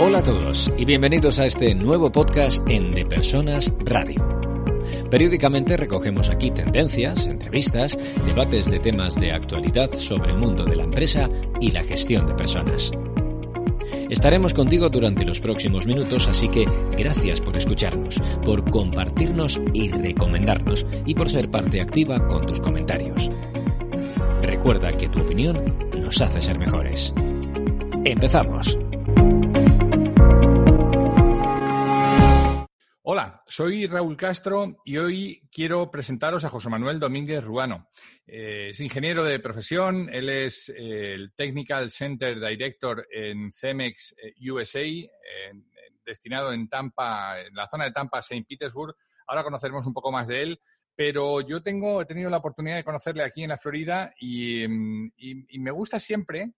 Hola a todos y bienvenidos a este nuevo podcast en De Personas Radio. Periódicamente recogemos aquí tendencias, entrevistas, debates de temas de actualidad sobre el mundo de la empresa y la gestión de personas. Estaremos contigo durante los próximos minutos, así que gracias por escucharnos, por compartirnos y recomendarnos y por ser parte activa con tus comentarios. Recuerda que tu opinión nos hace ser mejores. Empezamos. Hola, soy Raúl Castro y hoy quiero presentaros a José Manuel Domínguez Ruano. Eh, es ingeniero de profesión, él es eh, el Technical Center Director en Cemex eh, USA, destinado en Tampa, en la zona de Tampa, St. Petersburg. Ahora conoceremos un poco más de él, pero yo tengo, he tenido la oportunidad de conocerle aquí en la Florida y, mm, y me gusta siempre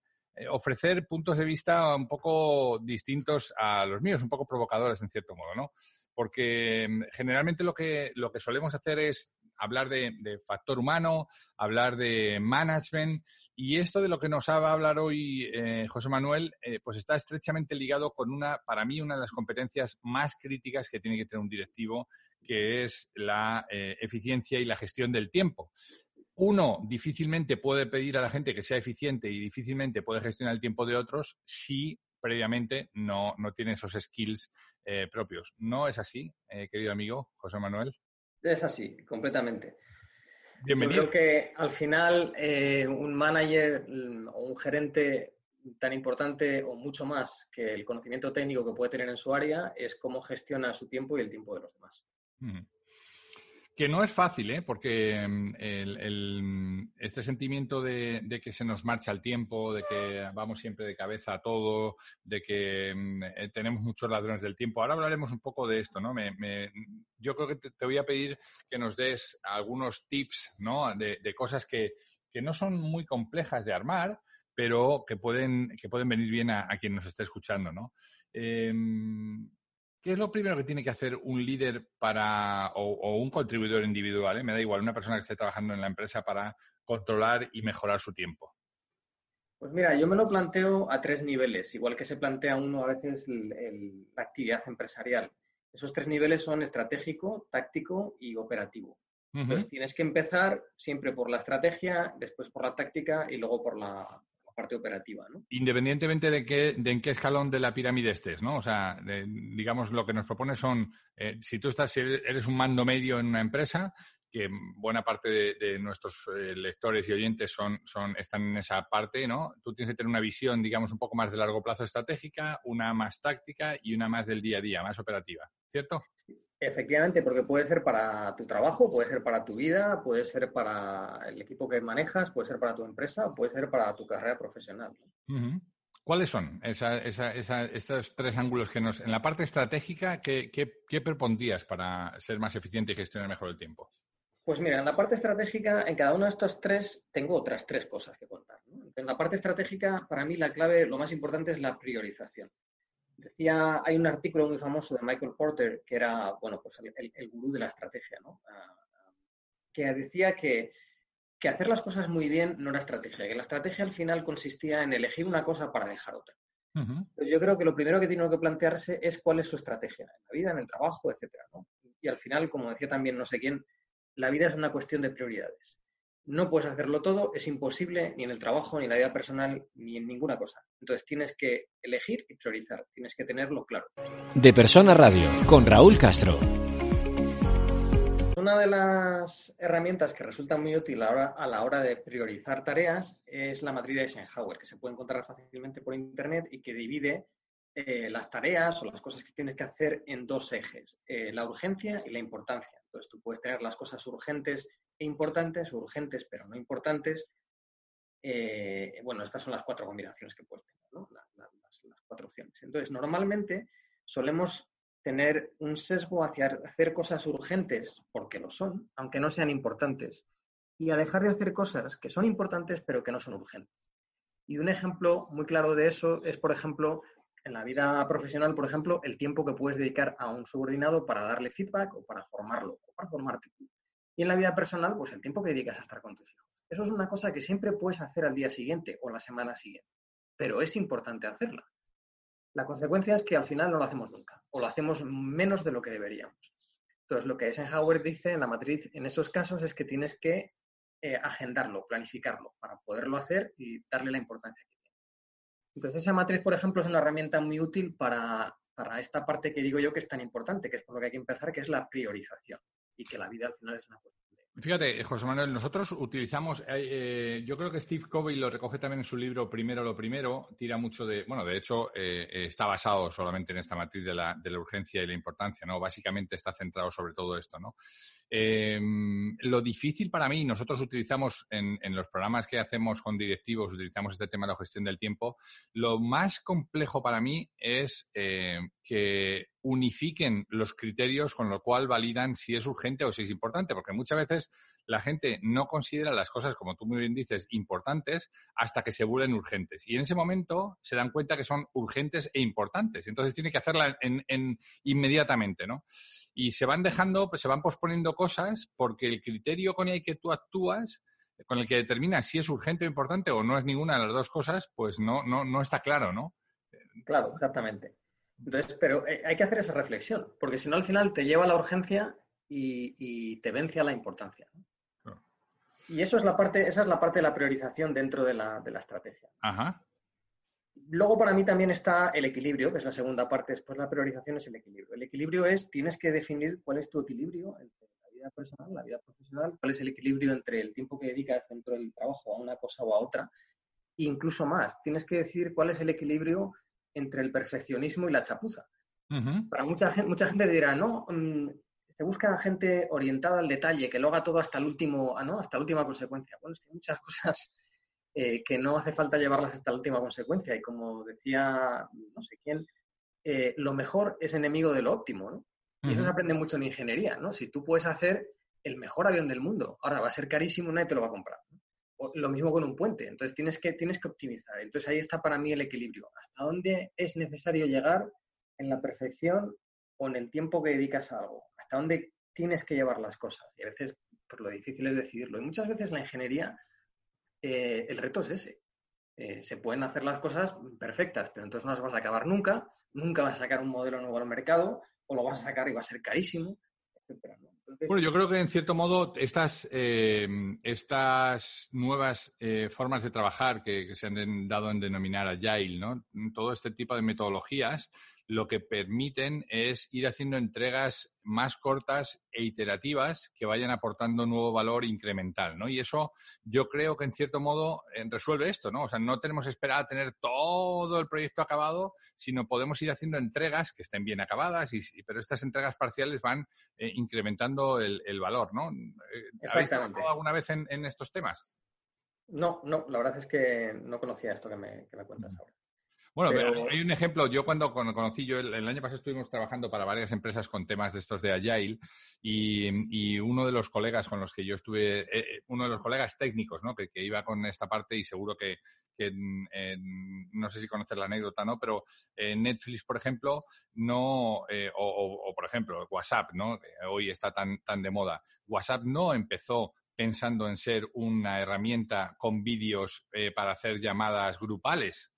ofrecer puntos de vista un poco distintos a los míos, un poco provocadores en cierto modo, ¿no? Porque mm, generalmente lo que, lo que solemos hacer es hablar de, factor humano, hablar de management, y esto de lo que nos va a hablar hoy eh, José Manuel, eh, pues está estrechamente ligado con una, para mí, una de las competencias más críticas que tiene que tener un directivo, que es la eh, eficiencia y la gestión del tiempo. Uno difícilmente puede pedir a la gente que sea eficiente y difícilmente puede gestionar el tiempo de otros si previamente no, no tiene esos skills eh, propios. ¿No es así, eh, querido amigo José Manuel? Es así, completamente. Bienvenido. Yo creo que al final eh, un manager mm, o un gerente tan importante o mucho más que el conocimiento técnico que puede tener en su área es cómo gestiona su tiempo y el tiempo de los demás. Que no es fácil, ¿eh? porque mm, el, este sentimiento de, que se nos marcha el tiempo, de que vamos siempre de cabeza a todo, de que mm, eh, tenemos muchos ladrones del tiempo. Ahora hablaremos un poco de esto, ¿no? Yo creo que te, voy a pedir que nos des algunos tips, ¿no? De, cosas que, no son muy complejas de armar, pero que pueden, que pueden venir bien a, quien nos esté escuchando, ¿no? Em, ¿Qué es lo primero que tiene que hacer un líder para, o, un contribuidor individual? Eh? Me da igual, una persona que esté trabajando en la empresa para controlar y mejorar su tiempo. Pues mira, yo me lo planteo a tres niveles, igual que se plantea uno a veces la actividad empresarial. Esos tres niveles son estratégico, táctico y operativo. Entonces tienes que empezar siempre por la estrategia, después por la táctica y luego por la, parte operativa. ¿no? Independientemente de, qué, de en qué escalón de la pirámide estés, ¿no? O sea, digamos, lo que nos propone son, eh, si tú estás, si eres un mando medio en una empresa, que buena parte de, nuestros eh, lectores y oyentes son, son, están en esa parte, ¿no? Tú tienes que tener una visión, digamos, un poco más de largo plazo estratégica, una más táctica y una más del día a día, más operativa, ¿cierto? Efectivamente, porque puede ser para tu trabajo, puede ser para tu vida, puede ser para el equipo que manejas, puede ser para tu empresa, puede ser para tu carrera profesional. ¿Cuáles son estos tres ángulos que nos... En la parte estratégica, ¿qué, qué, para ser más eficiente y gestionar mejor el tiempo? Pues mira, en la parte estratégica, en cada uno de estos tres, tengo otras tres cosas que contar. En la parte estratégica, para mí la clave, lo más importante es la priorización. Decía, hay un artículo muy famoso de Michael Porter, que era, bueno, pues el, gurú de la estrategia, ¿no? Ah, que decía que, hacer las cosas muy bien no era estrategia, que la estrategia al final consistía en elegir una cosa para dejar otra. Pues yo creo que lo primero que tiene que plantearse es cuál es su estrategia en la vida, en el trabajo, etcétera, Y al final, como decía también no sé quién, la vida es una cuestión de prioridades no puedes hacerlo todo, es imposible ni en el trabajo, ni en la vida personal, ni en ninguna cosa. Entonces tienes que elegir y priorizar, tienes que tenerlo claro. De Persona Radio, con Raúl Castro. Una de las herramientas que resulta muy útil a la hora, de priorizar tareas es la matriz de Eisenhower, que se puede encontrar fácilmente por Internet y que divide eh, las tareas o las cosas que tienes que hacer en dos ejes, eh, la urgencia y la importancia. Entonces tú puedes tener las cosas urgentes importantes, urgentes pero no importantes. Eh, bueno, estas son las cuatro combinaciones que puedes tener. ¿no? La, soluciones. Entonces, normalmente solemos tener un sesgo hacia hacer cosas urgentes, porque lo son, aunque no sean importantes, y a dejar de hacer cosas que son importantes pero que no son urgentes. Y un ejemplo muy claro de eso es, por ejemplo, en la vida profesional, por ejemplo, el tiempo que puedes dedicar a un subordinado para darle feedback o para formarlo o para formarte. Y en la vida personal, pues el tiempo que dedicas a estar con tus hijos. Eso es una cosa que siempre puedes hacer al día siguiente o la semana siguiente, pero es importante hacerla. La consecuencia es que al final no lo hacemos nunca o lo hacemos menos de lo que deberíamos. Entonces, lo que Eisenhower dice en la matriz en esos casos es que tienes que eh, agendarlo, planificarlo para poderlo hacer y darle la importancia que tiene. Entonces, esa matriz, por ejemplo, es una herramienta muy útil para, para esta parte que digo yo que es tan importante, que es por lo que hay que empezar, que es la priorización y que la vida al final es una cuestión Fíjate, José Manuel, nosotros utilizamos, eh, eh, yo creo que Steve Covey lo recoge también en su libro Primero lo Primero, tira mucho de, bueno, de hecho eh, está basado solamente en esta matriz de la, de la, urgencia y la importancia, ¿no? Básicamente está centrado sobre todo esto, ¿no? Lo difícil para mí, nosotros utilizamos en, en, los programas que hacemos con directivos, utilizamos este tema de la gestión del tiempo, lo más complejo para mí es que unifiquen los criterios con lo cual validan si es urgente o si es importante, porque muchas veces la gente no considera las cosas, como tú muy bien dices, importantes hasta que se vuelven urgentes. Y en ese momento se dan cuenta que son urgentes e importantes. Entonces tiene que hacerla en, inmediatamente, ¿no? Y se van dejando, pues se van posponiendo cosas porque el criterio con el que tú actúas con el que determinas si es urgente o importante o no es ninguna de las dos cosas, pues no, no, no está claro, ¿no? Claro, exactamente. Entonces, pero eh, hay que hacer esa reflexión, porque si no al final te lleva a la urgencia y, te vence a la importancia. Y eso es la parte, esa es la parte de la priorización dentro de la, estrategia. Luego para mí también está el equilibrio, que es la segunda parte, después la priorización es el equilibrio. El equilibrio es, tienes que definir cuál es tu equilibrio entre la vida personal, la vida profesional, cuál es el equilibrio entre el tiempo que dedicas dentro del trabajo a una cosa o a otra, e incluso más, tienes que decir cuál es el equilibrio entre el perfeccionismo y la chapuza. Para mucha gente, mucha gente dirá, no, mm, se busca gente orientada al detalle, que lo haga todo hasta el último, ah, ¿no? hasta la última consecuencia. Bueno, es que hay muchas cosas eh, que no hace falta llevarlas hasta la última consecuencia. Y como decía no sé quién, eh, lo mejor es enemigo de lo óptimo, ¿no? Y eso se aprende mucho en ingeniería, ¿no? Si tú puedes hacer el mejor avión del mundo, ahora va a ser carísimo, nadie te lo va a comprar lo mismo con un puente. Entonces tienes que, tienes que optimizar. Entonces ahí está para mí el equilibrio. ¿Hasta dónde es necesario llegar en la perfección o en el tiempo que dedicas a algo? ¿Hasta dónde tienes que llevar las cosas? Y a veces pues lo difícil es decidirlo. Y muchas veces la ingeniería, eh, el reto es ese. Eh, se pueden hacer las cosas perfectas, pero entonces no las vas a acabar nunca, nunca vas a sacar un modelo nuevo al mercado, o lo vas a sacar y va a ser carísimo, etcétera bueno, yo creo que en cierto modo estas, eh, estas nuevas formas de trabajar que, que, se han dado en denominar Agile, ¿no? Todo este tipo de metodologías lo que permiten es ir haciendo entregas más cortas e iterativas que vayan aportando nuevo valor incremental, ¿no? Y eso yo creo que en cierto modo eh, resuelve esto, ¿no? O sea, no tenemos que esperar a tener todo el proyecto acabado, sino podemos ir haciendo entregas que estén bien acabadas, y, pero estas entregas parciales van eh, incrementando el, valor, ¿no? Eh, ¿Habéis trabajado alguna vez en, estos temas? No, no, la verdad es que no conocía esto que me, que me cuentas ahora. Bueno, hay un ejemplo. Yo cuando conocí, yo el, año pasado estuvimos trabajando para varias empresas con temas de estos de Agile y, uno de los colegas con los que yo estuve, eh, eh, uno de los colegas técnicos, ¿no? Que, iba con esta parte y seguro que, no sé si conoces la anécdota, ¿no? Pero Netflix, por ejemplo, no, eh, o, por ejemplo WhatsApp, ¿no? Hoy está tan, tan de moda. WhatsApp no empezó pensando en ser una herramienta con vídeos para hacer llamadas grupales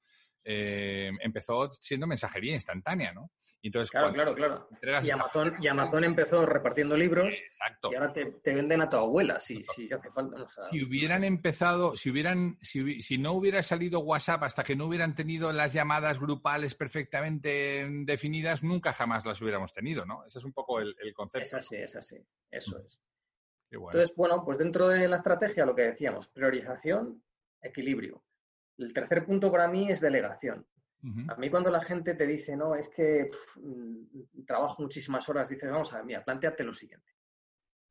eh, empezó siendo mensajería instantánea, ¿no? entonces, claro, claro, claro. Y Amazon, y Amazon empezó repartiendo libros y ahora te, venden a tu abuela, si, si hace falta. si hubieran empezado, si hubieran, si, no hubiera salido WhatsApp hasta que no hubieran tenido las llamadas grupales perfectamente definidas, nunca jamás las hubiéramos tenido, ¿no? Ese es un poco el, concepto. Es así, es así, eso es. Entonces, bueno, pues dentro de la estrategia lo que decíamos, priorización, equilibrio. El tercer punto para mí es delegación. A mí cuando la gente te dice, no, es que mm, trabajo muchísimas horas, dices, vamos a ver, mira, planteate lo siguiente.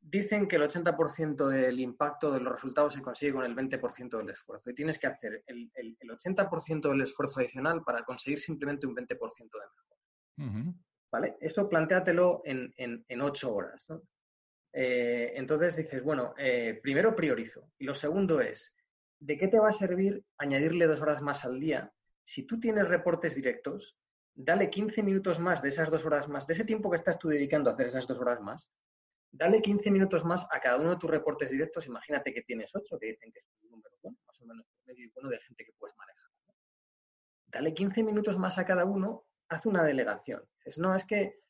dicen que el 80% del impacto de los resultados se consigue con el 20% del esfuerzo y tienes que hacer el, 80% del esfuerzo adicional para conseguir simplemente un 20% de mejor. ¿Vale? Eso plantéatelo en, en, ocho horas. Eh, entonces dices, bueno, eh, primero priorizo y lo segundo es, ¿de qué te va a servir añadirle dos horas más al día? Si tú tienes reportes directos, dale 15 minutos más de esas dos horas más, de ese tiempo que estás tú dedicando a hacer esas dos horas más, dale 15 minutos más a cada uno de tus reportes directos. Imagínate que tienes 8, que dicen que es un número bueno, más o menos medio bueno de gente que puedes manejar. Dale 15 minutos más a cada uno, haz una delegación. Dices, no, es que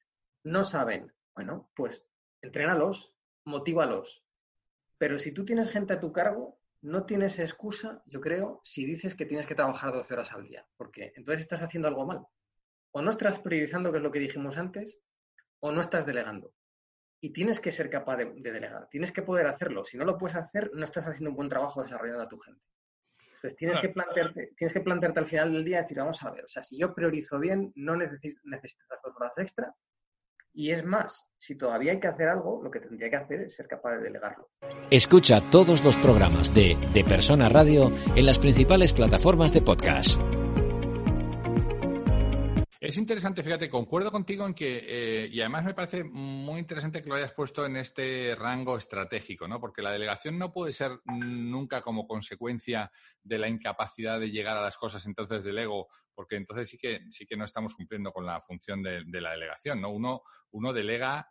no saben. Bueno, pues entrénalos, motívalos. Pero si tú tienes gente a tu cargo, no tienes excusa, yo creo, si dices que tienes que trabajar 12 horas al día, porque entonces estás haciendo algo mal. O no estás priorizando, que es lo que dijimos antes, o no estás delegando y tienes que ser capaz de, delegar, tienes que poder hacerlo. Si no lo puedes hacer, no estás haciendo un buen trabajo desarrollando a tu gente. Entonces tienes, que plantearte, tienes que plantearte al final del día decir, vamos a ver, o sea, si yo priorizo bien, no necesito, necesito las dos horas extra. Y es más, si todavía hay que hacer algo, lo que tendría que hacer es ser capaz de delegarlo. Escucha todos los programas de De Persona Radio en las principales plataformas de podcast. Es interesante, fíjate, concuerdo contigo en que, eh, y además me parece muy interesante que lo hayas puesto en este rango estratégico, ¿no? Porque la delegación no puede ser nunca como consecuencia de la incapacidad de llegar a las cosas entonces del ego, porque entonces sí que, sí que no estamos cumpliendo con la función de, la delegación, ¿no? Uno, uno delega,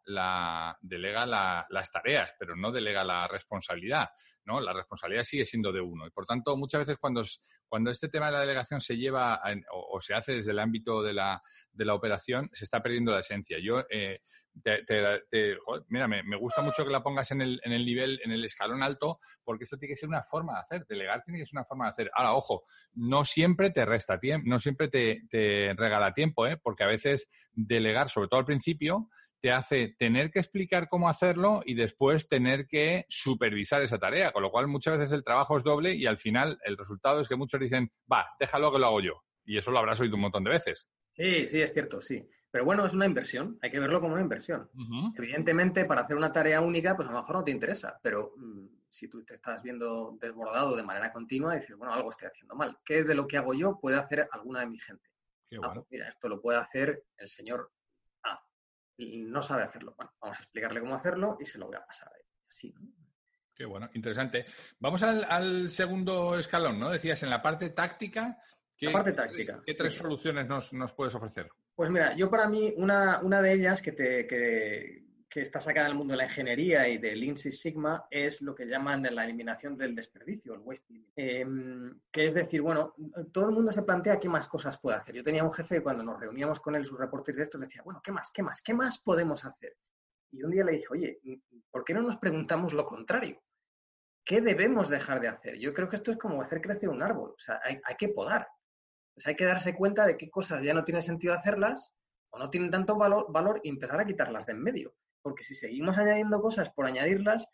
delega las tareas, pero no delega la responsabilidad, ¿no? La responsabilidad sigue siendo de uno. Y por tanto, muchas veces cuando, cuando este tema de la delegación se lleva o, se hace desde el ámbito de la, de la operación, se está perdiendo la esencia. Yo, eh, mira, me, gusta mucho que la pongas en el, en el nivel, en el escalón alto, porque esto tiene que ser una forma de hacer. Delegar tiene que ser una forma de hacer. Ahora, ojo, no siempre te resta tiempo, no siempre te, te regala tiempo, ¿eh? porque a veces delegar, sobre todo al principio, te hace tener que explicar cómo hacerlo y después tener que supervisar esa tarea, con lo cual muchas veces el trabajo es doble y al final el resultado es que muchos dicen, va, déjalo que lo hago yo. Y eso lo habrás oído un montón de veces. Sí, sí, es cierto, sí. Pero bueno, es una inversión, hay que verlo como una inversión. Evidentemente, para hacer una tarea única, pues a lo mejor no te interesa, pero mm, si tú te estás viendo desbordado de manera continua, dices, bueno, algo estoy haciendo mal. ¿Qué de lo que hago yo puede hacer alguna de mi gente? Qué ah, pues mira, esto lo puede hacer el señor no sabe hacerlo. Bueno, vamos a explicarle cómo hacerlo y se lo voy a pasar a él. Así, Qué bueno, interesante. Vamos al, al, segundo escalón, ¿no? Decías, en la parte táctica, ¿qué, parte táctica, ¿qué tres soluciones nos, nos, puedes ofrecer? Pues mira, yo para mí, una, una de ellas que, te, que, que está sacada del mundo de la ingeniería y del Six Sigma es lo que llaman la eliminación del desperdicio, el wasting. Em, que es decir, bueno, todo el mundo se plantea qué más cosas puede hacer. Yo tenía un jefe cuando nos reuníamos con él, sus reportes directos, decía, bueno, ¿qué más? ¿Qué más? ¿Qué más podemos hacer? Y un día le dije, oye, ¿por qué no nos preguntamos lo contrario? ¿Qué debemos dejar de hacer? Yo creo que esto es como hacer crecer un árbol. O sea, hay, hay que podar. Pues hay que darse cuenta de qué cosas ya no tiene sentido hacerlas o no tienen tanto valor, valor y empezar a quitarlas de en medio porque si seguimos añadiendo cosas por añadirlas,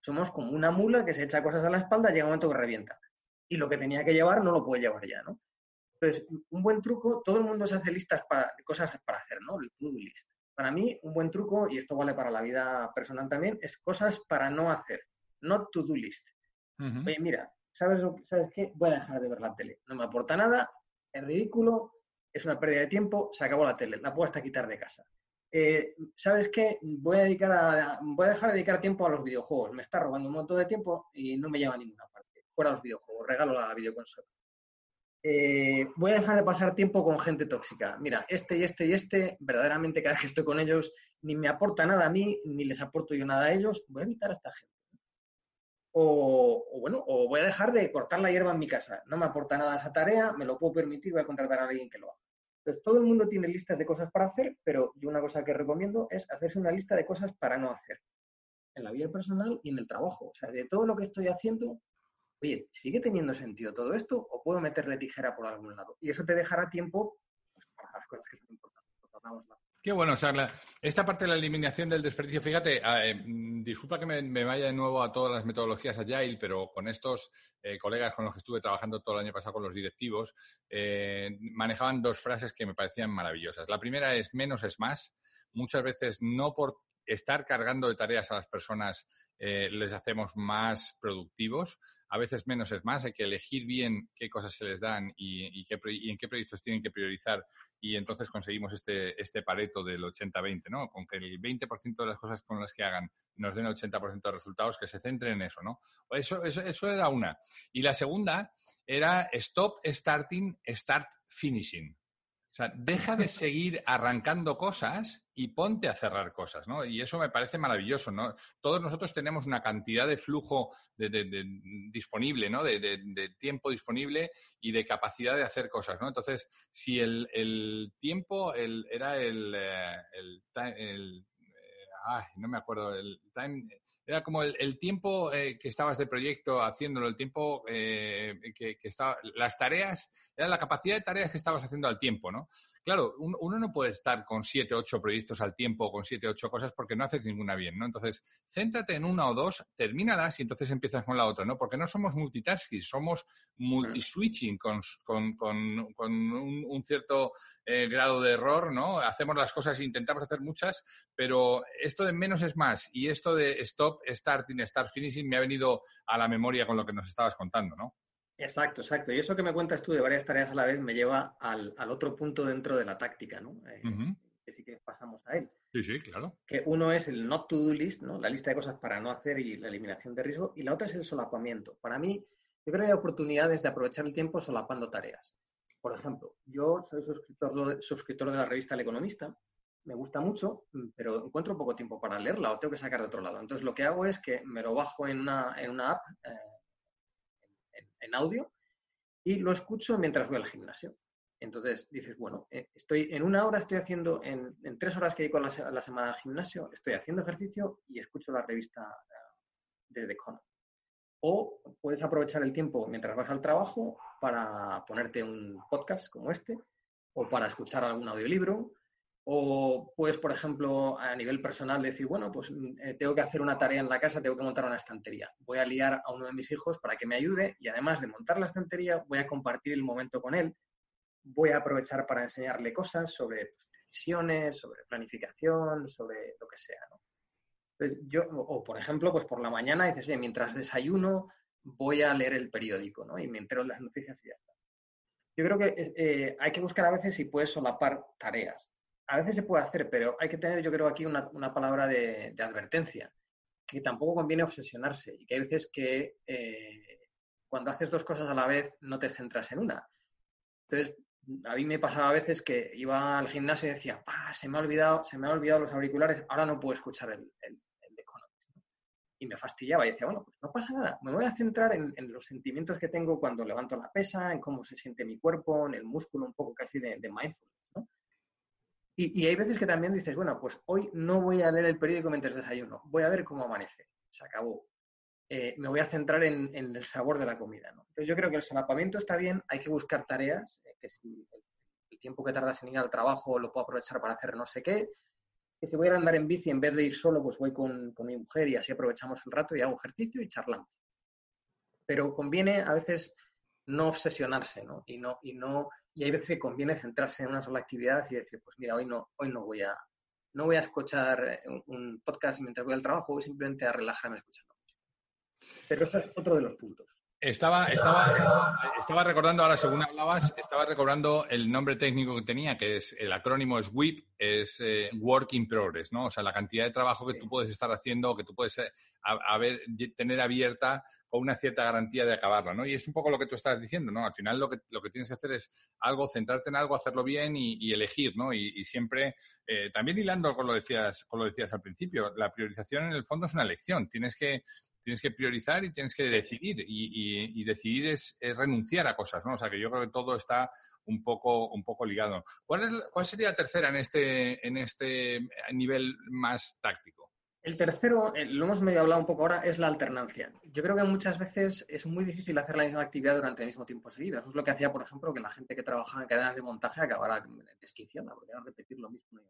somos como una mula que se echa cosas a la espalda y llega un momento que revienta. Y lo que tenía que llevar no lo puede llevar ya, ¿no? Entonces, un buen truco, todo el mundo se hace listas para cosas para hacer, ¿no? El to-do list. Para mí, un buen truco, y esto vale para la vida personal también, es cosas para no hacer, no to-do list. Oye, mira, ¿sabes, ¿sabes qué? Voy a dejar de ver la tele. No me aporta nada, es ridículo, es una pérdida de tiempo, se acabó la tele, la puedo hasta quitar de casa. Eh, ¿sabes qué? Voy a, dedicar a, voy a dejar de dedicar tiempo a los videojuegos. Me está robando un montón de tiempo y no me lleva a ninguna parte. Fuera los videojuegos, regalo la videoconsola. Eh, voy a dejar de pasar tiempo con gente tóxica. Mira, este y este y este, verdaderamente cada vez que estoy con ellos, ni me aporta nada a mí, ni les aporto yo nada a ellos. Voy a evitar a esta gente. O, bueno, o voy a dejar de cortar la hierba en mi casa. No me aporta nada esa tarea, me lo puedo permitir, voy a contratar a alguien que lo haga. Entonces, todo el mundo tiene listas de cosas para hacer, pero yo una cosa que recomiendo es hacerse una lista de cosas para no hacer. En la vida personal y en el trabajo. O sea, de todo lo que estoy haciendo, oye, ¿sigue teniendo sentido todo esto o puedo meterle tijera por algún lado? Y eso te dejará tiempo pues, para las cosas que son importantes. Bueno, o esta parte de la eliminación del desperdicio, fíjate, ah, eh, mm, disculpa que me, vaya de nuevo a todas las metodologías Agile, pero con estos eh, colegas con los que estuve trabajando todo el año pasado con los directivos, eh, manejaban dos frases que me parecían maravillosas. La primera es menos es más. Muchas veces no por estar cargando de tareas a las personas les hacemos más productivos. A veces menos es más, hay que elegir bien qué cosas se les dan y, en qué proyectos tienen que priorizar y entonces conseguimos este, este pareto del 80-20, ¿no? Con que el 20% de las cosas con las que hagan nos den el 80% de resultados, que se centren en eso, ¿no? Eso, eso, eso era una. Y la segunda era stop starting, start finishing. Sea, deja de seguir arrancando cosas y ponte a cerrar cosas, ¿no? Y eso me parece maravilloso, ¿no? Todos nosotros tenemos una cantidad de flujo disponible, ¿no? De, tiempo disponible y de capacidad de hacer cosas, ¿no? Entonces, si el, tiempo era el, eh, el, eh, ay, no me acuerdo, el time, era como el, tiempo eh, que estabas de proyecto haciéndolo, el tiempo que, que estaba, las tareas era la capacidad de tareas que estabas haciendo al tiempo, ¿no? Claro, uno no puede estar con siete, ocho proyectos al tiempo o con siete, ocho cosas porque no haces ninguna bien, ¿no? Entonces, céntrate en una o dos, termínalas y entonces empiezas con la otra, ¿no? Porque no somos multitasking, somos multiswitching con, con, con, un, cierto eh, grado de error, ¿no? Hacemos las cosas, intentamos hacer muchas, pero esto de menos es más y esto de stop, starting, start, finishing me ha venido a la memoria con lo que nos estabas contando, ¿no? Exacto, exacto. Y eso que me cuentas tú de varias tareas a la vez me lleva al, otro punto dentro de la táctica, ¿no? Eh, que sí que pasamos a él. Sí, sí, claro. Que uno es el not to do list, ¿no? La lista de cosas para no hacer y la eliminación de riesgo. Y la otra es el solapamiento. Para mí, yo creo que hay oportunidades de aprovechar el tiempo solapando tareas. Por ejemplo, yo soy suscriptor, suscriptor de la revista El Economista. Me gusta mucho, pero encuentro poco tiempo para leerla o tengo que sacar de otro lado. Entonces, lo que hago es que me lo bajo en una, en una app. Eh, en audio y lo escucho mientras voy al gimnasio. Entonces dices, bueno, eh, estoy en una hora estoy haciendo, en, tres horas que dedico la, la semana al gimnasio, estoy haciendo ejercicio y escucho la revista eh, de The. O puedes aprovechar el tiempo mientras vas al trabajo para ponerte un podcast como este, o para escuchar algún audiolibro, o puedes, por ejemplo, a nivel personal decir, bueno, pues mm, eh, tengo que hacer una tarea en la casa, tengo que montar una estantería. Voy a liar a uno de mis hijos para que me ayude y además de montar la estantería, voy a compartir el momento con él. Voy a aprovechar para enseñarle cosas sobre pues, decisiones, sobre planificación, sobre lo que sea. yo, o por ejemplo, pues por la mañana dices, oye, mientras desayuno voy a leer el periódico ¿no? y me entero de las noticias y ya está. Yo creo que eh, hay que buscar a veces si puedes solapar tareas a veces se puede hacer, pero hay que tener, yo creo, aquí una, palabra de, advertencia, que tampoco conviene obsesionarse y que hay veces que eh, cuando haces dos cosas a la vez no te centras en una. Entonces, a mí me pasaba a veces que iba al gimnasio y decía, se me ha olvidado, se me han olvidado los auriculares, ahora no puedo escuchar el, el, Economist. Y me fastidiaba y decía, bueno, pues no pasa nada, me voy a centrar en, los sentimientos que tengo cuando levanto la pesa, en cómo se siente mi cuerpo, en el músculo un poco casi de, de mindfulness. Y, hay veces que también dices, bueno, pues hoy no voy a leer el periódico mientras desayuno, voy a ver cómo amanece, se acabó. Eh, me voy a centrar en, el sabor de la comida. ¿no? Entonces yo creo que el solapamiento está bien, hay que buscar tareas, eh, que si el, tiempo que tardas en ir al trabajo lo puedo aprovechar para hacer no sé qué, que si voy a andar en bici en vez de ir solo, pues voy con, con mi mujer y así aprovechamos el rato y hago ejercicio y charlamos. Pero conviene a veces no obsesionarse, ¿no? Y no, y no, y hay veces que conviene centrarse en una sola actividad y decir, pues mira, hoy no, hoy no voy a, no voy a escuchar un podcast mientras voy al trabajo, voy simplemente a relajarme escuchando. Pero ese es otro de los puntos. Estaba, estaba, estaba recordando ahora, según hablabas, estaba recordando el nombre técnico que tenía, que es el acrónimo es WIP, es eh, Work in Progress, ¿no? O sea, la cantidad de trabajo que tú puedes estar haciendo, que tú puedes eh, tener abierta con una cierta garantía de acabarla, ¿no? Y es un poco lo que tú estás diciendo, ¿no? Al final lo que, lo que tienes que hacer es algo, centrarte en algo, hacerlo bien y, elegir, ¿no? Y, siempre, eh, también hilando con lo, decías, con lo decías al principio, la priorización en el fondo es una elección. Tienes que tienes que priorizar y tienes que decidir. Y, decidir es, renunciar a cosas, ¿no? O sea que yo creo que todo está un poco, un poco ligado. ¿Cuál, ¿Cuál sería la tercera en este, en este nivel más táctico? El tercero, eh, lo hemos medio hablado un poco ahora, es la alternancia. Yo creo que muchas veces es muy difícil hacer la misma actividad durante el mismo tiempo seguido. Eso es lo que hacía, por ejemplo, que la gente que trabajaba en cadenas de montaje acabara desquiciada, porque era repetir lo mismo.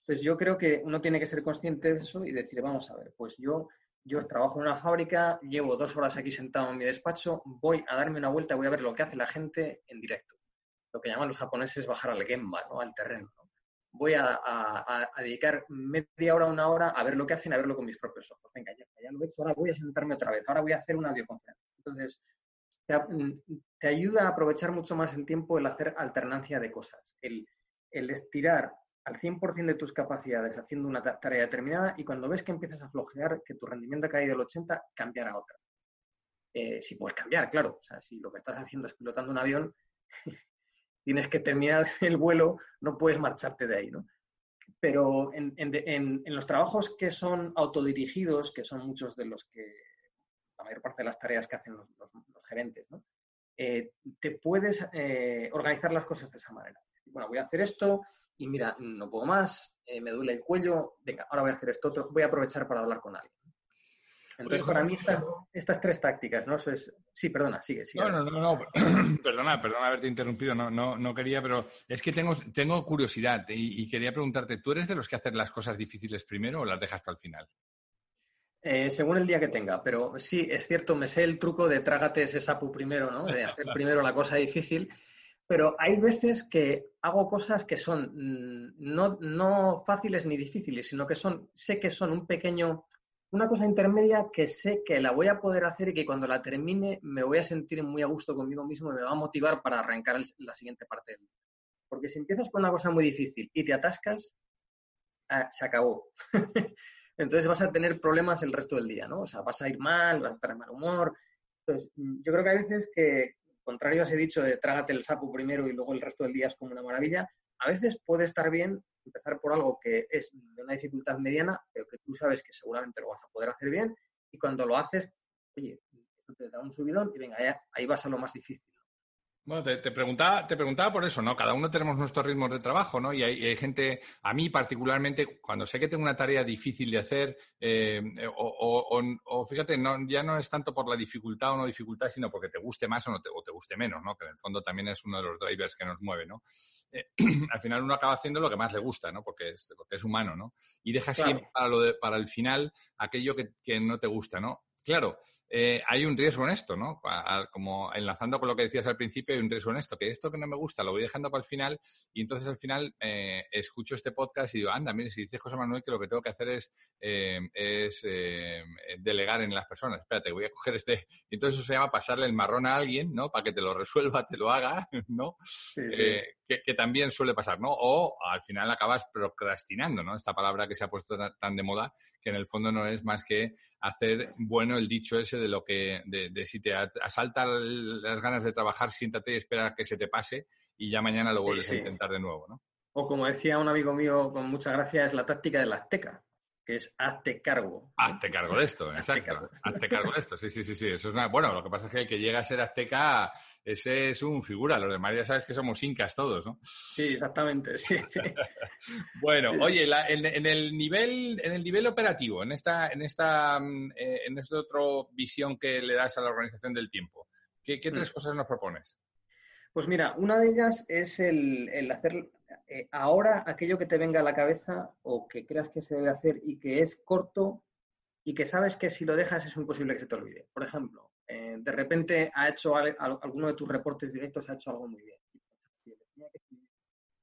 Entonces yo creo que uno tiene que ser consciente de eso y decir, vamos a ver, pues yo yo trabajo en una fábrica, llevo dos horas aquí sentado en mi despacho, voy a darme una vuelta, voy a ver lo que hace la gente en directo. Lo que llaman los japoneses bajar al gemba, ¿no? al terreno. Voy a, dedicar media hora, una hora a ver lo que hacen, a verlo con mis propios ojos. Venga, ya ya lo he hecho, ahora voy a sentarme otra vez, ahora voy a hacer una videoconferencia. Entonces, te, ayuda a aprovechar mucho más el tiempo el hacer alternancia de cosas, el, estirar al 100% de tus capacidades haciendo una tarea determinada y cuando ves que empiezas a flojear, que tu rendimiento ha caído del 80, cambiar a otra. Eh, si puedes cambiar, claro. O sea, si lo que estás haciendo es pilotando un avión, tienes que terminar el vuelo, no puedes marcharte de ahí, ¿no? Pero en, los trabajos que son autodirigidos, que son muchos de los que, la mayor parte de las tareas que hacen los, gerentes, ¿no? Eh, te puedes eh, organizar las cosas de esa manera. Bueno, voy a hacer esto y mira, no puedo más, eh, me duele el cuello, venga, ahora voy a hacer esto otro, voy a aprovechar para hablar con alguien. Entonces, para mí, estas, tres tácticas, ¿no? Sí, perdona, sigue, sigue. No, no, no, no. perdona, perdona haberte interrumpido, no, no, no quería, pero es que tengo, tengo curiosidad y, quería preguntarte, ¿tú eres de los que hacen las cosas difíciles primero o las dejas para el final? Eh, según el día que tenga, pero sí, es cierto, me sé el truco de trágate ese sapo primero, ¿no? De hacer primero la cosa difícil, pero hay veces que hago cosas que son mm, no, no fáciles ni difíciles, sino que son, sé que son un pequeño una cosa intermedia que sé que la voy a poder hacer y que cuando la termine me voy a sentir muy a gusto conmigo mismo y me va a motivar para arrancar la siguiente parte. Porque si empiezas con una cosa muy difícil y te atascas, ah, se acabó. Entonces vas a tener problemas el resto del día, ¿no? O sea, vas a ir mal, vas a estar en mal humor. Entonces, yo creo que hay veces que, contrario a ese dicho de trágate el sapo primero y luego el resto del día es como una maravilla, a veces puede estar bien empezar por algo que es de una dificultad mediana, pero que tú sabes que seguramente lo vas a poder hacer bien y cuando lo haces, oye, te da un subidón y venga, ahí vas a lo más difícil. Bueno, te, preguntaba, te preguntaba por eso, ¿no? Cada uno tenemos nuestros ritmos de trabajo, ¿no? Y hay, gente, a mí particularmente, cuando sé que tengo una tarea difícil de hacer, eh, o, fíjate, no, ya no es tanto por la dificultad o no dificultad, sino porque te guste más o, no te, o te guste menos, ¿no? Que en el fondo también es uno de los drivers que nos mueve, ¿no? Eh, al final uno acaba haciendo lo que más le gusta, ¿no? Porque es, porque es humano, ¿no? Y deja siempre para, lo de, para el final aquello que, que no te gusta, ¿no? Claro, eh, hay un riesgo en esto, ¿no? como enlazando con lo que decías al principio, hay un riesgo en esto, que esto que no me gusta lo voy dejando para el final y entonces al final eh, escucho este podcast y digo, anda, mire, si dice José Manuel que lo que tengo que hacer es, eh, es delegar en las personas, espérate, voy a coger este, y entonces eso se llama pasarle el marrón a alguien, ¿no? Para que te lo resuelva, te lo haga, ¿no? Que, también suele pasar, ¿no? O al final acabas procrastinando, ¿no? Esta palabra que se ha puesto tan de moda, que en el fondo no es más que hacer bueno el dicho ese de lo que, de, si te asaltan las ganas de trabajar, siéntate y espera a que se te pase y ya mañana lo vuelves a intentar de nuevo, ¿no? O como decía un amigo mío con mucha gracia, es la táctica del azteca, que es hazte cargo. Hazte cargo de esto, exacto. Hazte cargo de esto, sí, sí, sí, sí. Eso es una... Bueno, lo que pasa es que el que llega a ser azteca ese es un figura. Los demás ya sabes que somos incas todos, ¿no? Sí, exactamente. Sí, bueno, oye, en, el nivel, en el nivel operativo, en esta, en esta, mm, eh, en esta otra visión que le das a la organización del tiempo, ¿qué, tres mm. cosas nos propones? Pues mira, una de ellas es el, hacer eh, ahora aquello que te venga a la cabeza o que creas que se debe hacer y que es corto y que sabes que si lo dejas es imposible que se te olvide. Por ejemplo, eh, de repente ha hecho alguno de tus reportes directos ha hecho algo muy bien.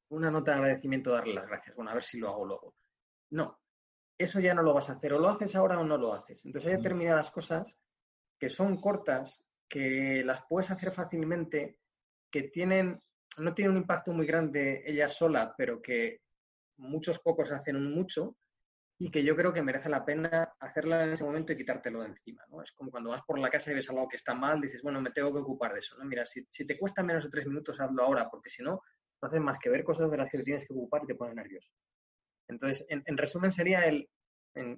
Una nota de agradecimiento, darle las gracias. Bueno, a ver si lo hago luego. No, eso ya no lo vas a hacer. O lo haces ahora o no lo haces. Entonces hay determinadas cosas que son cortas, que las puedes hacer fácilmente, que tienen, no tienen un impacto muy grande ella sola, pero que muchos pocos hacen un mucho y que yo creo que merece la pena hacerla en ese momento y quitártelo de encima, ¿no? Es como cuando vas por la casa y ves algo que está mal, dices, bueno, me tengo que ocupar de eso, ¿no? Mira, si, te cuesta menos de tres minutos, hazlo ahora, porque si no, no haces más que ver cosas de las que te tienes que ocupar y te pone nervioso. Entonces, en, resumen, sería el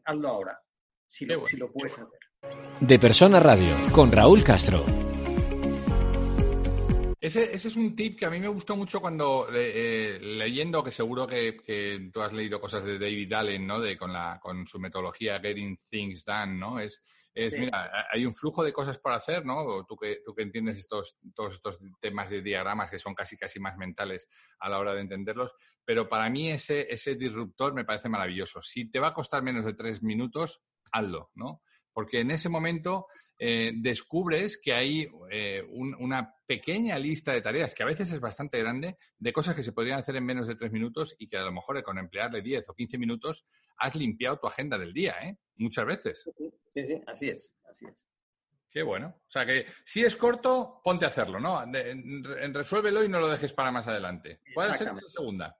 hazlo ahora, si lo, si lo puedes hacer. De Persona Radio, con Raúl Castro. Ese, es un tip que a mí me gustó mucho cuando eh, leyendo, que seguro que, tú has leído cosas de David Allen, ¿no? De, con, la, con su metodología Getting Things Done, ¿no? Es, es mira, hay un flujo de cosas para hacer, ¿no? Tú que, tú que entiendes estos, todos estos temas de diagramas que son casi, casi más mentales a la hora de entenderlos, pero para mí ese, ese disruptor me parece maravilloso. Si te va a costar menos de tres minutos, hazlo, ¿no? porque en ese momento eh, descubres que hay eh, una pequeña lista de tareas, que a veces es bastante grande, de cosas que se podrían hacer en menos de tres minutos y que a lo mejor con emplearle 10 o 15 minutos has limpiado tu agenda del día, ¿eh? Muchas veces. Sí, sí, así es, así es. Qué bueno. O sea que si es corto, ponte a hacerlo, ¿no? resuélvelo y no lo dejes para más adelante. ¿Cuál es la segunda?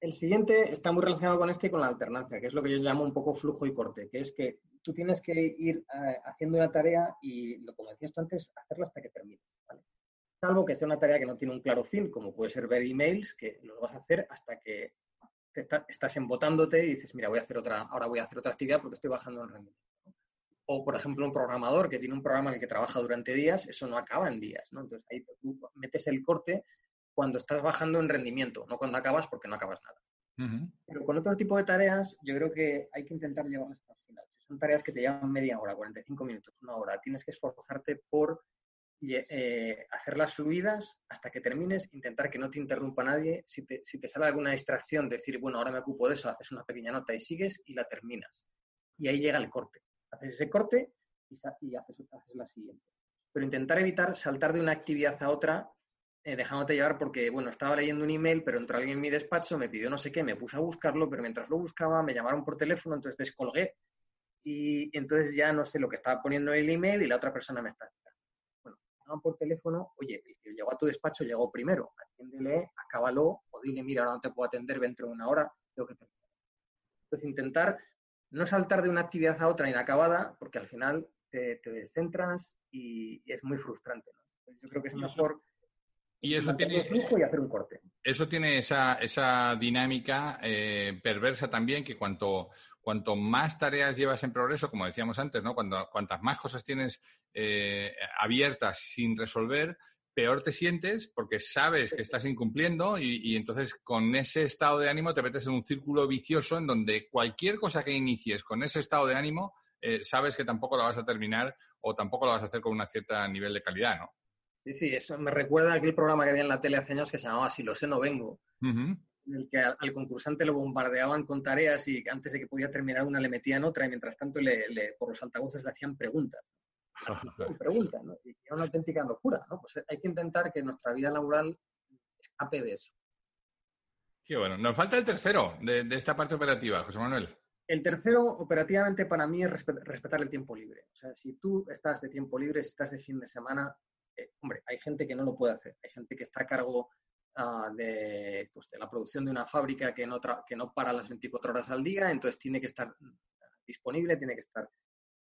El siguiente está muy relacionado con este y con la alternancia, que es lo que yo llamo un poco flujo y corte, que es que tú tienes que ir eh, haciendo una tarea y, lo como decías tú antes, hacerla hasta que termines. Salvo que sea una tarea que no tiene un claro fin, como puede ser ver emails, que lo vas a hacer hasta que estás embotándote y dices, mira, voy a hacer otra, ahora voy a hacer otra actividad porque estoy bajando el rendimiento. O, por ejemplo, un programador que tiene un programa en el que trabaja durante días, eso no acaba en días, ¿no? Entonces ahí tú metes el corte cuando estás bajando en rendimiento, no cuando acabas porque no acabas nada. Pero con otro tipo de tareas, yo creo que hay que intentar llevarlas hasta el final. Si son tareas que te llevan media hora, 45 minutos, una hora, tienes que esforzarte por eh, hacerlas fluidas hasta que termines, intentar que no te interrumpa nadie. Si te, si te sale alguna distracción, decir, bueno, ahora me ocupo de eso, haces una pequeña nota y sigues y la terminas. Y ahí llega el corte. Haces ese corte y, y haces, haces la siguiente. Pero intentar evitar saltar de una actividad a otra eh, dejándote llevar porque, bueno, estaba leyendo un email, pero entró alguien en mi despacho, me pidió no sé qué, me puse a buscarlo, pero mientras lo buscaba me llamaron por teléfono, entonces descolgué y entonces ya no sé lo que estaba poniendo en el email y la otra persona me está Bueno, llaman por teléfono, oye, el que llegó a tu despacho llegó primero, atiéndele, acábalo o dile, mira, ahora no te puedo atender dentro de una hora, tengo que terminar. Entonces intentar no saltar de una actividad a otra inacabada, porque al final te, te descentras y, es muy frustrante. yo creo que es mejor y eso tiene, y hacer un corte. Eso tiene esa, esa dinámica eh, perversa también, que cuanto, cuanto más tareas llevas en progreso, como decíamos antes, ¿no? Cuando, cuantas más cosas tienes eh, abiertas sin resolver, peor te sientes porque sabes que estás incumpliendo y, y, entonces con ese estado de ánimo te metes en un círculo vicioso en donde cualquier cosa que inicies con ese estado de ánimo, eh, sabes que tampoco la vas a terminar o tampoco la vas a hacer con un cierto nivel de calidad, ¿no? Sí, sí, eso me recuerda a aquel programa que había en la tele hace años que se llamaba Si lo sé, no vengo. En el que al, concursante lo bombardeaban con tareas y antes de que podía terminar una le metían otra y mientras tanto le, por los altavoces le hacían preguntas. preguntas, ¿no? Y era una auténtica locura, ¿no? Pues hay que intentar que nuestra vida laboral escape de eso. Qué bueno. Nos falta el tercero de, esta parte operativa, José Manuel. El tercero, operativamente, para mí es respetar el tiempo libre. O sea, si tú estás de tiempo libre, si estás de fin de semana, eh, hombre, hay gente que no lo puede hacer, hay gente que está a cargo ah, pues, de, la producción de una fábrica que no, que no para las 24 horas al día, entonces tiene que estar disponible, tiene que estar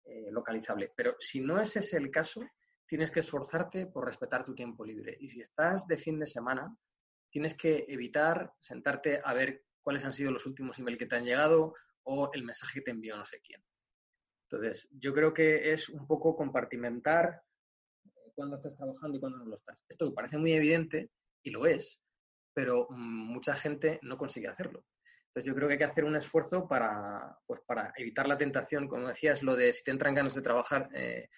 eh, localizable. Pero si no ese es el caso, tienes que esforzarte por respetar tu tiempo libre. Y si estás de fin de semana, tienes que evitar sentarte a ver cuáles han sido los últimos emails que te han llegado o el mensaje que te envió no sé quién. Entonces, yo creo que es un poco compartimentar cuando estás trabajando y cuando no lo estás. Esto parece muy evidente y lo es, pero mm, mucha gente no consigue hacerlo. Entonces yo creo que hay que hacer un esfuerzo para, pues, para evitar la tentación, como decías, lo de si te entran ganas de trabajar, eh,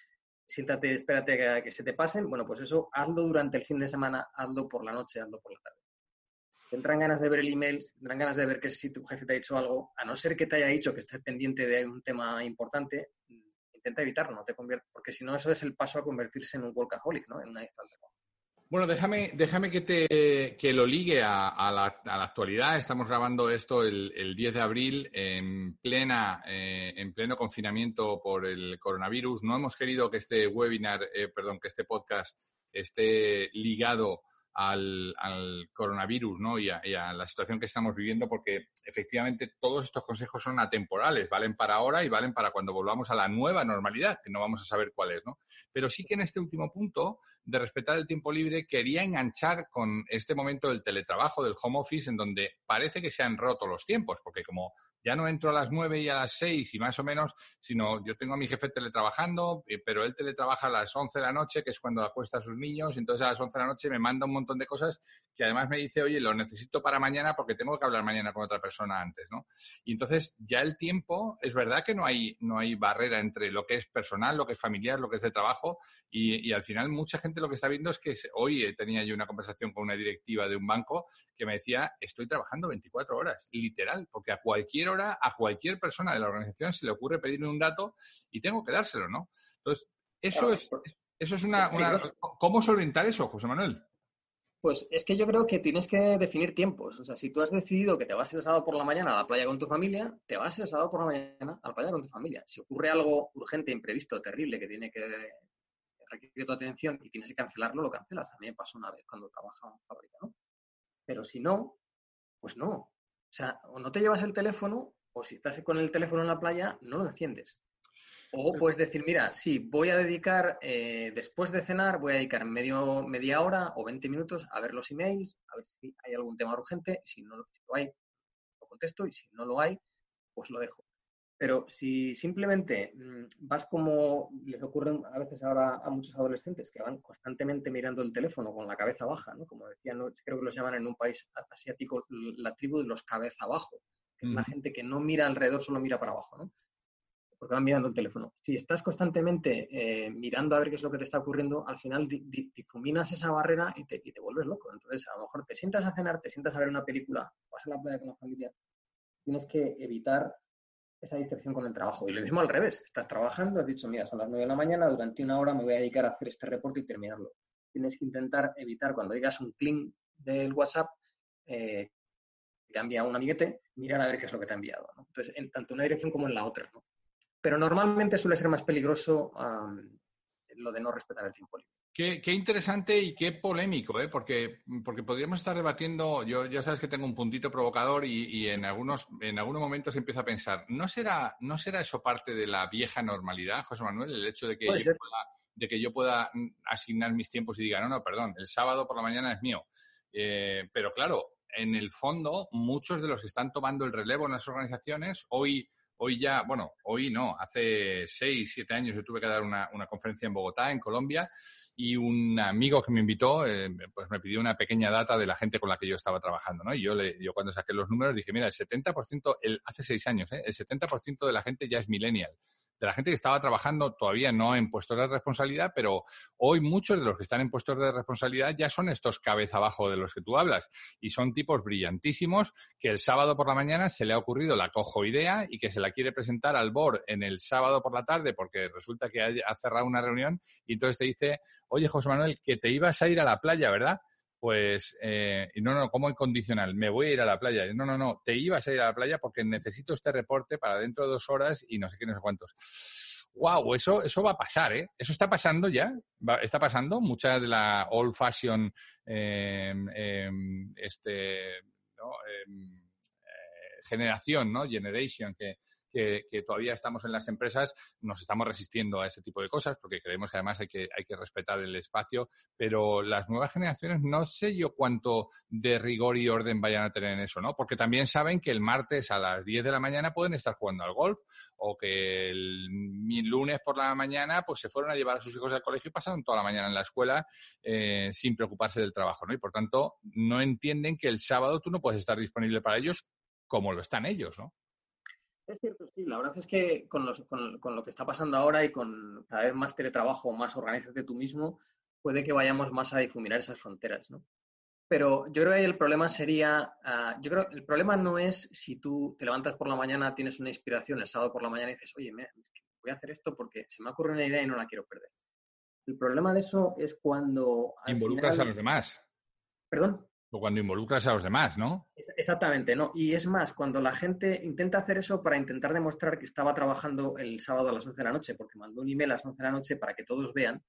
siéntate, espérate a que se te pasen. Bueno, pues eso hazlo durante el fin de semana, hazlo por la noche, hazlo por la tarde. Te entran ganas de ver el email, te entran ganas de ver que si tu jefe te ha dicho algo, a no ser que te haya dicho que estés pendiente de un tema importante, intenta evitarlo, no te porque si no eso es el paso a convertirse en un workaholic, ¿no? En una Bueno, déjame, déjame que, te, que lo ligue a, la, actualidad. Estamos grabando esto el, 10 de abril en, plena, eh, en pleno confinamiento por el coronavirus. No hemos querido que este webinar, eh, perdón, que este podcast esté ligado al, coronavirus ¿no? y, a, la situación que estamos viviendo, porque efectivamente todos estos consejos son atemporales, valen para ahora y valen para cuando volvamos a la nueva normalidad, que no vamos a saber cuál es. ¿no? Pero sí que en este último punto de respetar el tiempo libre quería enganchar con este momento del teletrabajo, del home office, en donde parece que se han roto los tiempos, porque como ya no entro a las nueve y a las seis y más o menos, sino yo tengo a mi jefe teletrabajando, eh, pero él teletrabaja a las once de la noche, que es cuando acuesta a sus niños, entonces a las once de la noche me manda un montón de cosas que además me dice, oye, lo necesito para mañana porque tengo que hablar mañana con otra persona antes, ¿no? Y entonces ya el tiempo, es verdad que no hay, no hay barrera entre lo que es personal, lo que es familiar, lo que es de trabajo, y, al final mucha gente lo que está viendo es que hoy tenía yo una conversación con una directiva de un banco que me decía, estoy trabajando 24 horas, literal, porque a cualquier hora a cualquier persona de la organización se le ocurre pedirme un dato y tengo que dárselo, ¿no? Entonces, eso es, eso es una, una... ¿Cómo solventar eso, José Manuel? Pues es que yo creo que tienes que definir tiempos. O sea, si tú has decidido que te vas el sábado por la mañana a la playa con tu familia, te vas el sábado por la mañana a la playa con tu familia. Si ocurre algo urgente, imprevisto, terrible, que tiene que requiere tu atención y tienes que cancelarlo, lo cancelas. A mí me pasó una vez cuando trabajaba en fábrica, ¿no? Pero si no, pues no. O sea, o no te llevas el teléfono, o si estás con el teléfono en la playa, no lo enciendes. O puedes decir, mira, sí, voy a dedicar, eh, después de cenar, voy a dedicar medio, media hora o 20 minutos a ver los emails, a ver si hay algún tema urgente. Si no si lo hay, lo contesto y si no lo hay, pues lo dejo. Pero si simplemente mm, vas como les ocurre a veces ahora a muchos adolescentes que van constantemente mirando el teléfono con la cabeza baja, ¿no? Como decían, creo que los llaman en un país asiático la tribu de los cabeza abajo, que es la gente que no mira alrededor, solo mira para abajo, ¿no? Porque van mirando el teléfono. Si estás constantemente eh, mirando a ver qué es lo que te está ocurriendo, al final difuminas esa barrera y te, y te vuelves loco. Entonces, a lo mejor te sientas a cenar, te sientas a ver una película, vas a la playa con la familia, tienes que evitar esa distracción con el trabajo. Y lo mismo al revés, estás trabajando, has dicho, mira, son las 9 de la mañana, durante una hora me voy a dedicar a hacer este reporte y terminarlo. Tienes que intentar evitar cuando digas un clean del WhatsApp, eh, te enviado un amiguete, mirar a ver qué es lo que te ha enviado. Entonces, en tanto una dirección como en la otra. Pero normalmente suele ser más peligroso lo de no respetar el tiempo libre. Qué, interesante y qué polémico, ¿eh? porque, porque podríamos estar debatiendo, yo ya sabes que tengo un puntito provocador y, en, algunos, en algunos momentos empiezo a pensar, ¿no será, ¿no será eso parte de la vieja normalidad, José Manuel? El hecho de que, yo pueda, de que yo pueda asignar mis tiempos y diga, no, no, perdón, el sábado por la mañana es mío. Eh, pero claro, en el fondo, muchos de los que están tomando el relevo en las organizaciones hoy Hoy ya, bueno, hoy no, hace seis, siete años yo tuve que dar una, una conferencia en Bogotá, en Colombia, y un amigo que me invitó, eh, pues me pidió una pequeña data de la gente con la que yo estaba trabajando, ¿no? Y yo, le, yo cuando saqué los números dije, mira, el 70%, el, hace seis años, ¿eh? el 70% de la gente ya es millennial de la gente que estaba trabajando todavía no en puestos de responsabilidad, pero hoy muchos de los que están en puestos de responsabilidad ya son estos cabeza abajo de los que tú hablas y son tipos brillantísimos que el sábado por la mañana se le ha ocurrido la cojo idea y que se la quiere presentar al board en el sábado por la tarde porque resulta que ha cerrado una reunión y entonces te dice, oye José Manuel, que te ibas a ir a la playa, ¿verdad? Pues, eh, no, no, ¿cómo incondicional? Me voy a ir a la playa. No, no, no, te ibas a ir a la playa porque necesito este reporte para dentro de dos horas y no sé qué, no sé cuántos. ¡Wow! Eso, eso va a pasar, ¿eh? Eso está pasando ya. está pasando. Mucha de la old fashion, em, em, este, em, eh, generación, ¿no? Generation, que, que, todavía estamos en las empresas, nos estamos resistiendo a ese tipo de cosas porque creemos que además hay que, hay que respetar el espacio, pero las nuevas generaciones no sé yo cuánto de rigor y orden vayan a tener en eso, ¿no? Porque también saben que el martes a las 10 de la mañana pueden estar jugando al golf o que el lunes por la mañana pues se fueron a llevar a sus hijos al colegio y pasaron toda la mañana en la escuela eh, sin preocuparse del trabajo, ¿no? Y por tanto no entienden que el sábado tú no puedes estar disponible para ellos como lo están ellos, ¿no? Es cierto, sí. La verdad es que con, lo que está pasando ahora y con cada vez más teletrabajo, más organízate tú mismo, puede que vayamos más a difuminar esas fronteras, ¿no? Pero yo creo que el problema sería, ah, yo creo el problema no es si tú te levantas por la mañana, tienes una inspiración el sábado por la mañana y dices, oye, voy a hacer esto porque se me ocurre una idea y no la quiero perder. El problema de eso es cuando... Involucras a los demás. ¿Perdón? O cuando involucras a los demás, ¿no? Exactamente, ¿no? Y es más, cuando la gente intenta hacer eso para intentar demostrar que estaba trabajando el sábado a las 11 de la noche, porque mandó un email a las 11 de la noche para que todos vean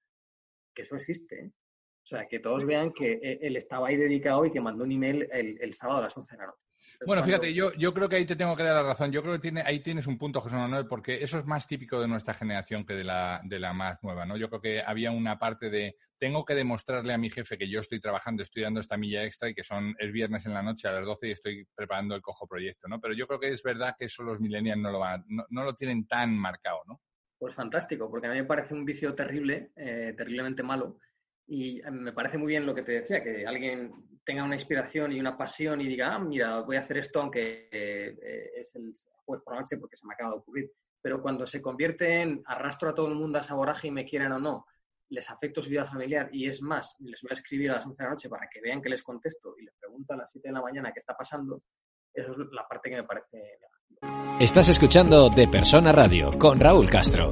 que eso existe. ¿eh? O sea, que todos vean que eh, él estaba ahí dedicado y que mandó un email el, el sábado a las 11 de la noche bueno, fíjate, yo, yo creo que ahí te tengo que dar la razón. Yo creo que tiene, ahí tienes un punto, José Manuel, porque eso es más típico de nuestra generación que de la, de la más nueva, ¿no? Yo creo que había una parte de tengo que demostrarle a mi jefe que yo estoy trabajando, estoy dando esta milla extra y que son es viernes en la noche a las 12 y estoy preparando el cojo proyecto, ¿no? Pero yo creo que es verdad que eso los millennials no lo, van, no, lo tienen tan marcado, ¿no? Pues fantástico, porque a mí me parece un vicio terrible, eh, terriblemente malo. Y eh, me parece muy bien lo que te decía, que alguien tenga una inspiración y una pasión y diga, ah, mira, voy a hacer esto aunque eh, es el jueves por la noche porque se me acaba de ocurrir. Pero cuando se convierte en arrastro a todo el mundo a esa y me quieran o no, les afecto su vida familiar y es más, les voy a escribir a las 11 de la noche para que vean que les contesto y les pregunto a las 7 de la mañana qué está pasando, eso es la parte que me parece Estás escuchando De Persona Radio con Raúl Castro.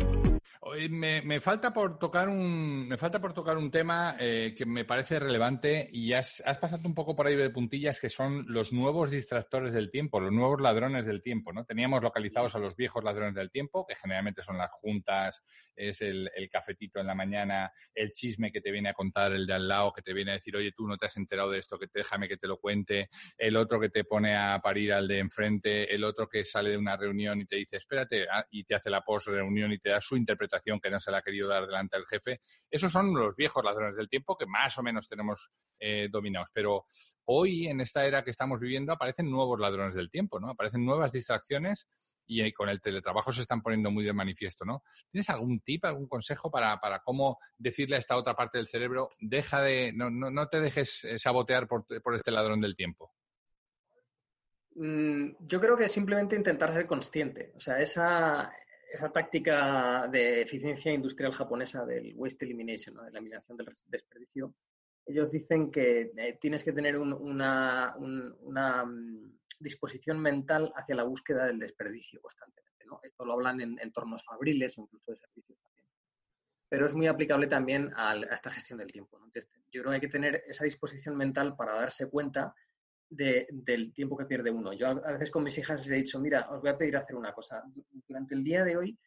Me, falta por tocar un me falta por tocar un tema eh, que me parece relevante y has, has, pasado un poco por ahí de puntillas que son los nuevos distractores del tiempo, los nuevos ladrones del tiempo, ¿no? Teníamos localizados a los viejos ladrones del tiempo, que generalmente son las juntas, es el, cafetito en la mañana, el chisme que te viene a contar el de al lado, que te viene a decir, oye, tú no te has enterado de esto, que déjame que te lo cuente, el otro que te pone a parir al de enfrente, el otro que sale de una reunión y te dice, espérate, ah, y te hace la post reunión y te da su interpretación que no se le ha querido dar delante del jefe. Esos son los viejos ladrones del tiempo que más o menos tenemos eh, dominados. Pero hoy, en esta era que estamos viviendo, aparecen nuevos ladrones del tiempo, ¿no? Aparecen nuevas distracciones y eh, con el teletrabajo se están poniendo muy de manifiesto, ¿no? ¿Tienes algún tip, algún consejo para, cómo decirle a esta otra parte del cerebro, deja de, no, no, te dejes eh, sabotear por, por este ladrón del tiempo? Mm, yo creo que simplemente intentar ser consciente. O sea, esa, esa táctica de eficiencia industrial japonesa del waste elimination, de la eliminación del desperdicio, ellos dicen que eh, tienes que tener una, mm, disposición mental hacia la búsqueda del desperdicio constantemente. ¿no? Esto lo hablan en entornos fabriles o incluso de servicios también. Pero es muy aplicable también a, esta gestión del tiempo. yo creo que hay que tener esa disposición mental para darse cuenta del tiempo que pierde uno. Yo a veces con mis hijas les he dicho, mira, os voy a pedir hacer una cosa. Durante el día de hoy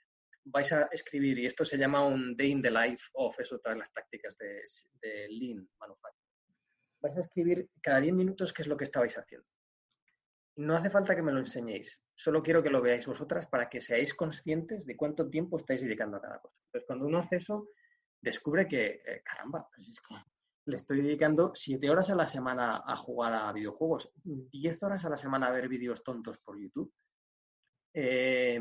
vais a escribir, y esto se llama un day in the life of, es otra de las tácticas de, de Lean Manufacturing. Vais a escribir cada 10 minutos qué es lo que estabais haciendo. No hace falta que me lo enseñéis, solo quiero que lo veáis vosotras para que seáis conscientes de cuánto tiempo estáis dedicando a cada cosa. Entonces, cuando uno hace eso, descubre que, eh, caramba, pues es que le estoy dedicando siete horas a la semana a jugar a videojuegos, 10 horas a la semana a ver vídeos tontos por YouTube, 20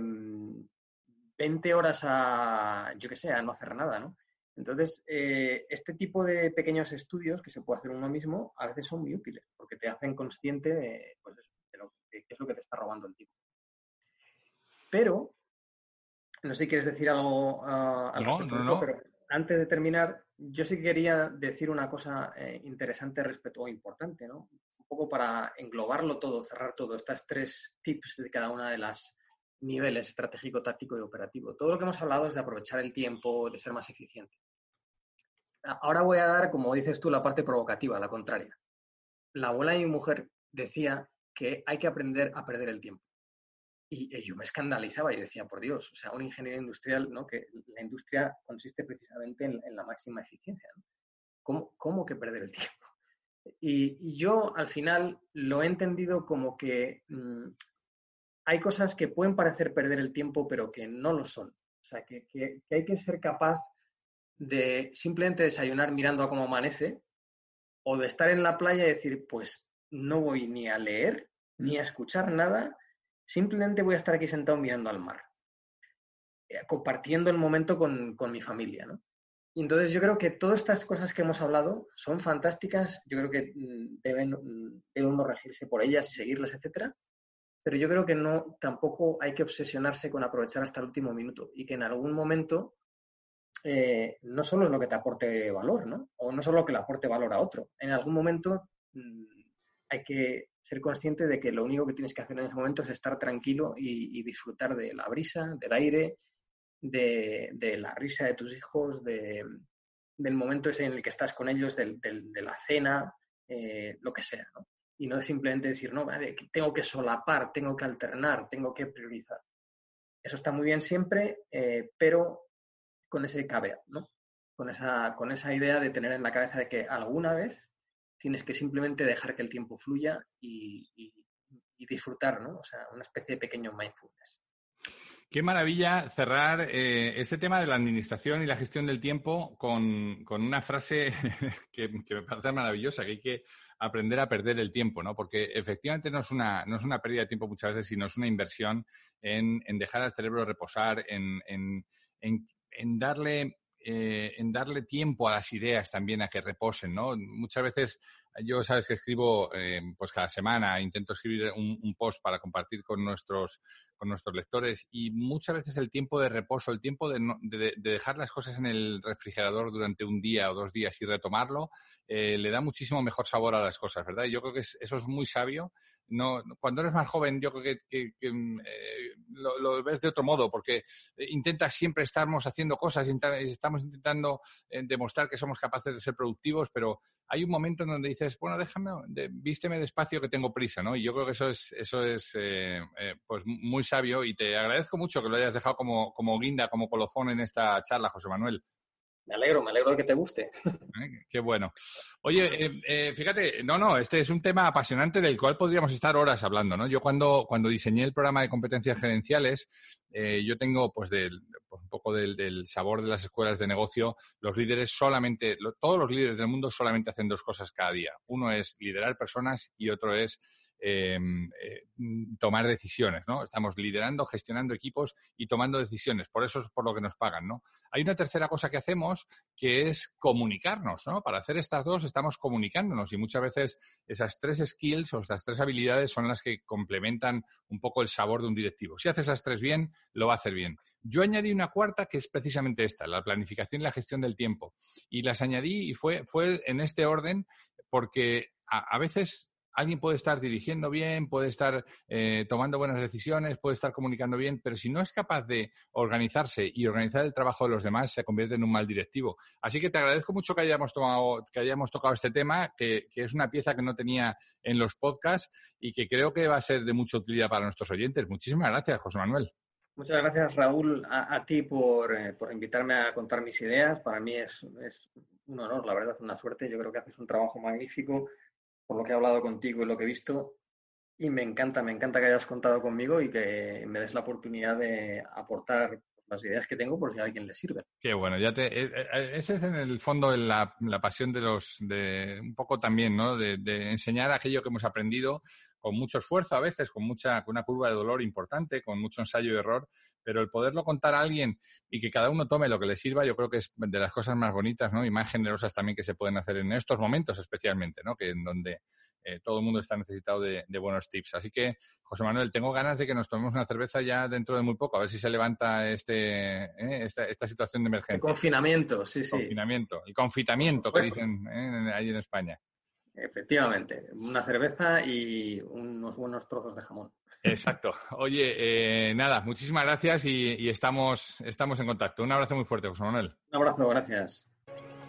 em, horas a, yo qué sé, a no hacer nada, ¿no? Entonces, eh, este tipo de pequeños estudios que se puede hacer uno mismo a veces son muy útiles porque te hacen consciente de, pues qué es lo que te está robando el tiempo. Pero, no sé si quieres decir algo uh, al no, no, no. pero antes de terminar, yo sí quería decir una cosa eh, interesante respecto, o importante, ¿no? Un poco para englobarlo todo, cerrar todo, estas tres tips de cada una de las niveles estratégico, táctico y operativo. Todo lo que hemos hablado es de aprovechar el tiempo, de ser más eficiente. Ahora voy a dar, como dices tú, la parte provocativa, la contraria. La abuela de mi mujer decía que hay que aprender a perder el tiempo. Y yo me escandalizaba, yo decía, por Dios, o sea, un ingeniero industrial, ¿no? Que la industria consiste precisamente en, la máxima eficiencia, ¿no? ¿Cómo, que perder el tiempo? Y, yo al final lo he entendido como que mm, hay cosas que pueden parecer perder el tiempo, pero que no lo son. O sea, que, que hay que ser capaz de simplemente desayunar mirando a cómo amanece, o de estar en la playa y decir, pues no voy ni a leer, ni a escuchar nada, Simplemente voy a estar aquí sentado mirando al mar, eh, compartiendo el momento con, mi familia, ¿no? Y entonces yo creo que todas estas cosas que hemos hablado son fantásticas, yo creo que mm, deben, mm, debe uno regirse por ellas y seguirlas, etcétera, pero yo creo que no, tampoco hay que obsesionarse con aprovechar hasta el último minuto y que en algún momento eh, no solo es lo que te aporte valor, ¿no? O no solo lo que le aporte valor a otro. En algún momento mm, hay que ser consciente de que lo único que tienes que hacer en ese momento es estar tranquilo y, disfrutar de la brisa, del aire, de, la risa de tus hijos, del momento ese en el que estás con ellos, de la cena, eh, lo que sea, ¿no? Y no simplemente decir, no, tengo que solapar, tengo que alternar, tengo que priorizar. Eso está muy bien siempre, eh, pero con ese caveat, ¿no? Con esa, con esa idea de tener en la cabeza de que alguna vez tienes que simplemente dejar que el tiempo fluya y, disfrutar, ¿no? O sea, una especie de pequeño mindfulness. Qué maravilla cerrar eh, este tema de la administración y la gestión del tiempo con, una frase que, me parece maravillosa, que hay que aprender a perder el tiempo, ¿no? Porque efectivamente no es una, no es una pérdida de tiempo muchas veces, sino es una inversión en, dejar al cerebro reposar, en, en darle eh, en darle tiempo a las ideas también a que reposen, ¿no? Muchas veces yo sabes que escribo eh, pues cada semana, intento escribir un, post para compartir con nuestros, con nuestros lectores y muchas veces el tiempo de reposo, el tiempo de, de, dejar las cosas en el refrigerador durante un día o dos días y retomarlo, eh, le da muchísimo mejor sabor a las cosas, ¿verdad? Y yo creo que eso es muy sabio. No, cuando eres más joven, yo creo que, mm, eh, lo, ves de otro modo, porque intentas siempre estamos haciendo cosas, estamos intentando demostrar que somos capaces de ser productivos, pero hay un momento en donde dices, bueno, déjame, vísteme despacio que tengo prisa, ¿no? Y yo creo que eso es, eso es eh, eh, pues muy sabio y te agradezco mucho que lo hayas dejado como, como guinda, como colofón en esta charla, José Manuel. Me alegro, me alegro de que te guste. Eh, qué bueno. Oye, fíjate, no, no, este es un tema apasionante del cual podríamos estar horas hablando, ¿no? Yo cuando, cuando diseñé el programa de competencias gerenciales, yo tengo, pues, del, pues, un poco del, sabor de las escuelas de negocio, los líderes solamente, todos los líderes del mundo solamente hacen dos cosas cada día. Uno es liderar personas y otro es em, eh, tomar decisiones, ¿no? Estamos liderando, gestionando equipos y tomando decisiones. Por eso es por lo que nos pagan, ¿no? Hay una tercera cosa que hacemos que es comunicarnos, ¿no? Para hacer estas dos estamos comunicándonos y muchas veces esas tres skills o estas tres habilidades son las que complementan un poco el sabor de un directivo. Si haces esas tres bien, lo va a hacer bien. Yo añadí una cuarta que es precisamente esta, la planificación y la gestión del tiempo. Y las añadí y fue, fue en este orden porque a, veces alguien puede estar dirigiendo bien, puede estar eh, tomando buenas decisiones, puede estar comunicando bien, pero si no es capaz de organizarse y organizar el trabajo de los demás, se convierte en un mal directivo. Así que te agradezco mucho que hayamos, tomado, que hayamos tocado este tema, que, es una pieza que no tenía en los podcasts y que creo que va a ser de mucha utilidad para nuestros oyentes. Muchísimas gracias, José Manuel. Muchas gracias, Raúl, a, ti por, eh, por, invitarme a contar mis ideas. Para mí es, es, un honor, la verdad, una suerte. Yo creo que haces un trabajo magnífico por lo que he hablado contigo y lo que he visto. Y me encanta, me encanta que hayas contado conmigo y que me des la oportunidad de aportar las ideas que tengo por si a alguien le sirve. Qué bueno, ya te, eh, eh, ese es en el fondo la, pasión de los, de un poco también, ¿no? De, enseñar aquello que hemos aprendido con mucho esfuerzo a veces, con mucha, con una curva de dolor importante, con mucho ensayo y error, pero el poderlo contar a alguien y que cada uno tome lo que le sirva, yo creo que es de las cosas más bonitas, ¿no? Y más generosas también que se pueden hacer en estos momentos especialmente, ¿no? Que en donde eh, todo el mundo está necesitado de, buenos tips. Así que, José Manuel, tengo ganas de que nos tomemos una cerveza ya dentro de muy poco, a ver si se levanta este, eh, esta, situación de emergencia. El confinamiento, sí, sí. Confinamiento, el confitamiento que dicen ¿eh? ahí en España. Efectivamente, una cerveza y unos buenos trozos de jamón. Exacto. Oye, nada, muchísimas gracias y, y, estamos, estamos en contacto. Un abrazo muy fuerte, José Manuel. Un abrazo, gracias.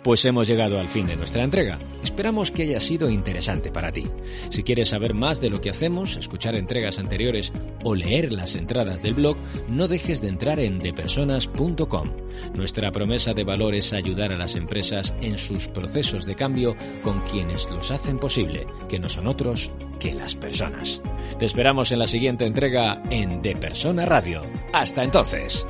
Pues hemos llegado al fin de nuestra entrega. Esperamos que haya sido interesante para ti. Si quieres saber más de lo que hacemos, escuchar entregas anteriores o leer las entradas del blog, no dejes de entrar en depersonas.com. Nuestra promesa de valor es ayudar a las empresas en sus procesos de cambio con quienes los hacen posible, que no son otros que las personas. Te esperamos en la siguiente entrega en De Persona Radio. Hasta entonces.